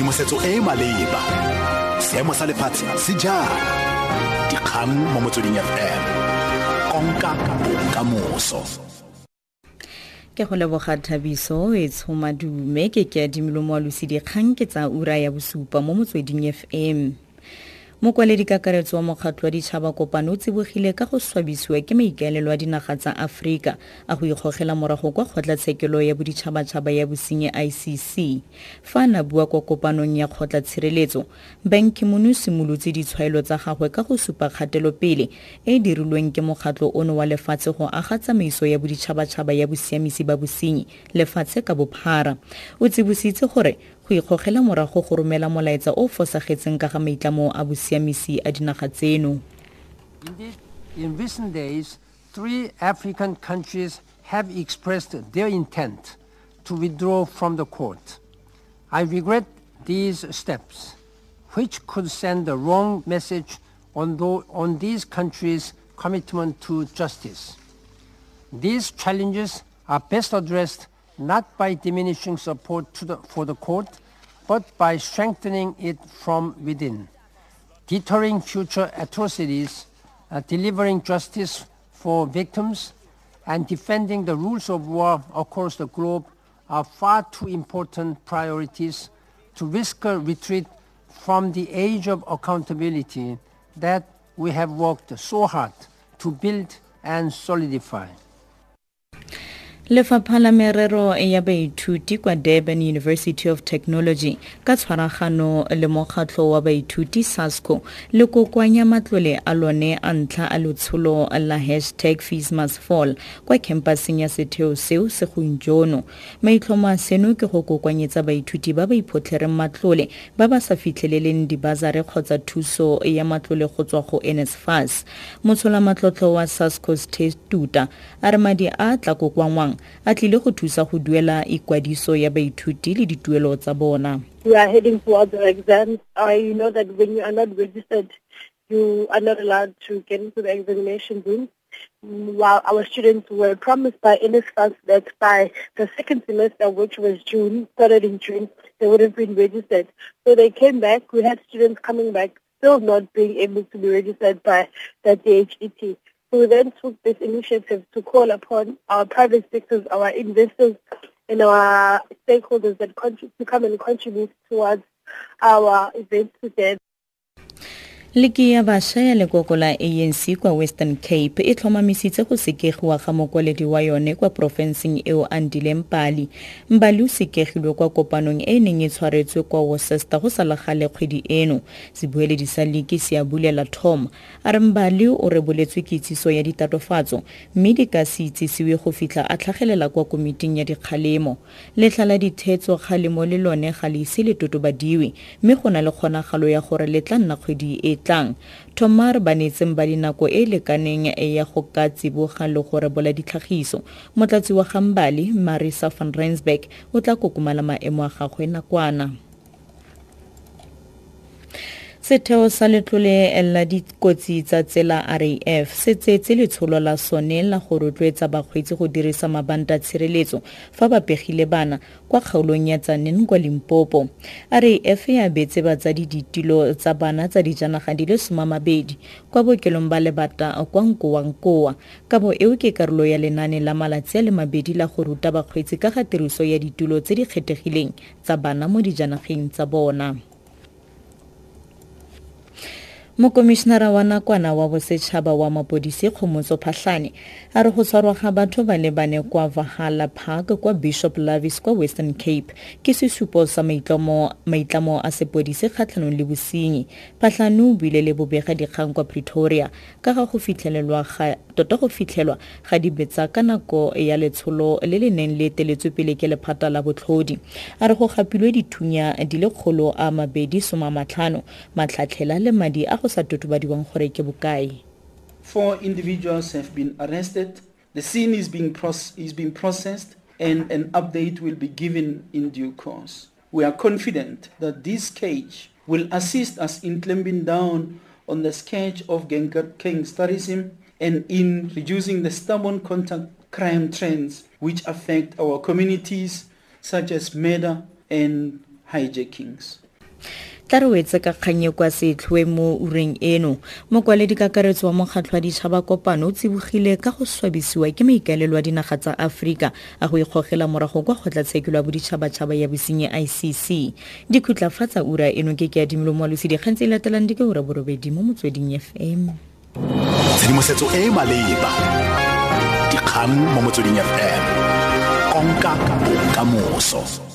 tshedimosetso e e maleba. Seemo sa lefatshe se jang dikgang mo motsweding fm konka bokamoso. Ke go leboga thabiso e tshomadume ke ke adimilo moalosidikgang dikgang ke tsa ura ya bosupa mo motsweding fm mokwaledi kakaretso wa mokgatlho wa ditšhaba kopano o tsibogile ka go swabisiwa ke maikaelelo a dinaga tsa aforika a go ikgogela morago kwa kgotlatshekelo ya boditšhabatšhaba ya bosenyi icc fa na bua kwa kopanong ya kgotlatshireletso ban kimon o simolotse ditshwaelo tsa gagwe ka go supa kgatelopele e e dirilweng ke mokgatlho ono wa lefatshe go aga tsamaiso ya boditšhabatšhaba ya bosiamisi ba bosenyi lefatshe ka bophara. O tsibositse gore go ikgogela morago go romela molaetsa o fosagetseng ka ga maitlamo a bosiamisi a dinaga tseno Indeed, in recent days, three African countries have expressed their intent to withdraw from the court. I regret these steps, which could send the wrong message on, tho- on these countries' commitment to justice. These challenges are best addressed not by diminishing support the, for the court, but by strengthening it from within, deterring future atrocities, uh, delivering justice for victims, and defending the rules of war across the globe are far too important priorities to risk a retreat from the age of accountability that we have worked so hard to build and solidify. Lefapha la merero ya baithuti kwa durban university of technology ka tshwaragano le mokgatlho wa baithuti sasco le kokoanya matlole a lone a ntlha a letsholo la hashtag fees must fall kwa kempaseng ya setheo seo segong jono maitlhomo a seno ke go kokoanyetsa baithuti ba ba iphotlhereng matlole ba ba sa fitlheleleng dibasare kgotsa thuso ya matlole go tswa go nsfas motsholamatlotlo wa sasco tuta a re madi a tla kokoangwang a tlile go thusa go duela ikwadiso ya baithuti le dituelo tsa bona we are heading towards our exams. I know that when you are not registered, you are not allowed to get into the examination room. While our students were promised by NSFAS that by the second semester, which was June, started in June, they would have been registered. So they came back. We had students coming back, still not being able to be registered by the DHET. We then took this initiative to call upon our private sectors, our investors, and our stakeholders that to come and contribute towards our event today. Leki ya bašwa ya lekoko la anc kwa western cape e tlhomamisitse go sekegiwa ga mokwaledi wa yone kwa porofenseng eo a ndileng pali mbali o sekegilwe kwa kopanong e e neng e tshwaretswe kwa worcester go sa le gale kgwedi eno. Sebueledi sa leki se a bulela tom. A re mbali o reboletswe kitsiso ya ditatofatso mme di ka se itsisiwe go fitlha a tlhagelela kwa komiting ya dikgalemo. Letlha la dithetso kgalemo le lone ga le ise le totobadiwe mme go na le kgonagalo ya gore le tla nna kgwedi e tlang. Tomar ba neetseng ba dinako e e lekaneng e ya go ka tsiboga le go rebola ditlhagiso. Motlatsi wa gambale marisa van rensburg o tla kokomala maemo a gagwe nakwana setheo sa letlole la dikotsi tsa tsela raf se tsetse letsholo la sone la go rotloetsa bakgweetsi go dirisa mabanta a tshireletso fa ba pegile bana kwa kgaolong ya tsanen kwa limpopo. Raf e abetse batsadi ditilo tsa bana tsa dijanaga di le somamabedi kwa bookelong ba lebata kwa nkowankowa. Kabo eo ke karolo ya lenaane la malatsi a le mabedi la go ruta bakgweetsi ka ga tiriso ya ditulo tse di kgethegileng tsa bana mo dijanageng tsa bona mokomišenara wa nakwana wa bosetšhaba wa mapodisi kgomotso phatlhane a re go tshwarwa ga batho ba le bane kwa vahala park kwa bishop lavis kwa western cape ke sesupo sa maitlamo a sepodisi kgatlhanong le bosenyi. Phatlhane o buile le bobega dikgang kwa pretoria ka ga go fitlhelelwa ga tota go fitlhelwa ga dibetsa ka nako ya letsholo le le neng le eteletswe pele ke lephata la botlhodi. A re go gapilwe dithunya di le kgolo a mabedi somamatlhano matlhatlhela le madi a go sa totobadiwang gore ke bokae Four individuals have been arrested. The scene is being, proce- is being processed and an update will be given in due course. We are confident that this cage will assist us in clamping down on the scourge of gangsterism and in reducing the stubborn contact crime trends which affect our communities such as murder and hijackings. Tla re wetse ka kgangye kwa setlhoe mo ureng eno. Mokwaledikakaretso wa mokgatlho wa ditšhaba kopano o tsibogile ka go swabisiwa ke maikaelelo a dinaga tsa aforika a go ikgogela morago kwa kgotlatshekelo ya boditšhabatšhaba ya bosenyi icc dikhutlafatsa ura eno ke ke adimilo moalosi dikgang tse e latelang di ke ura borobedi mo motsweding fm tshedimosetso e e maleba. Dikgang mo motsweding fm konka bokamoso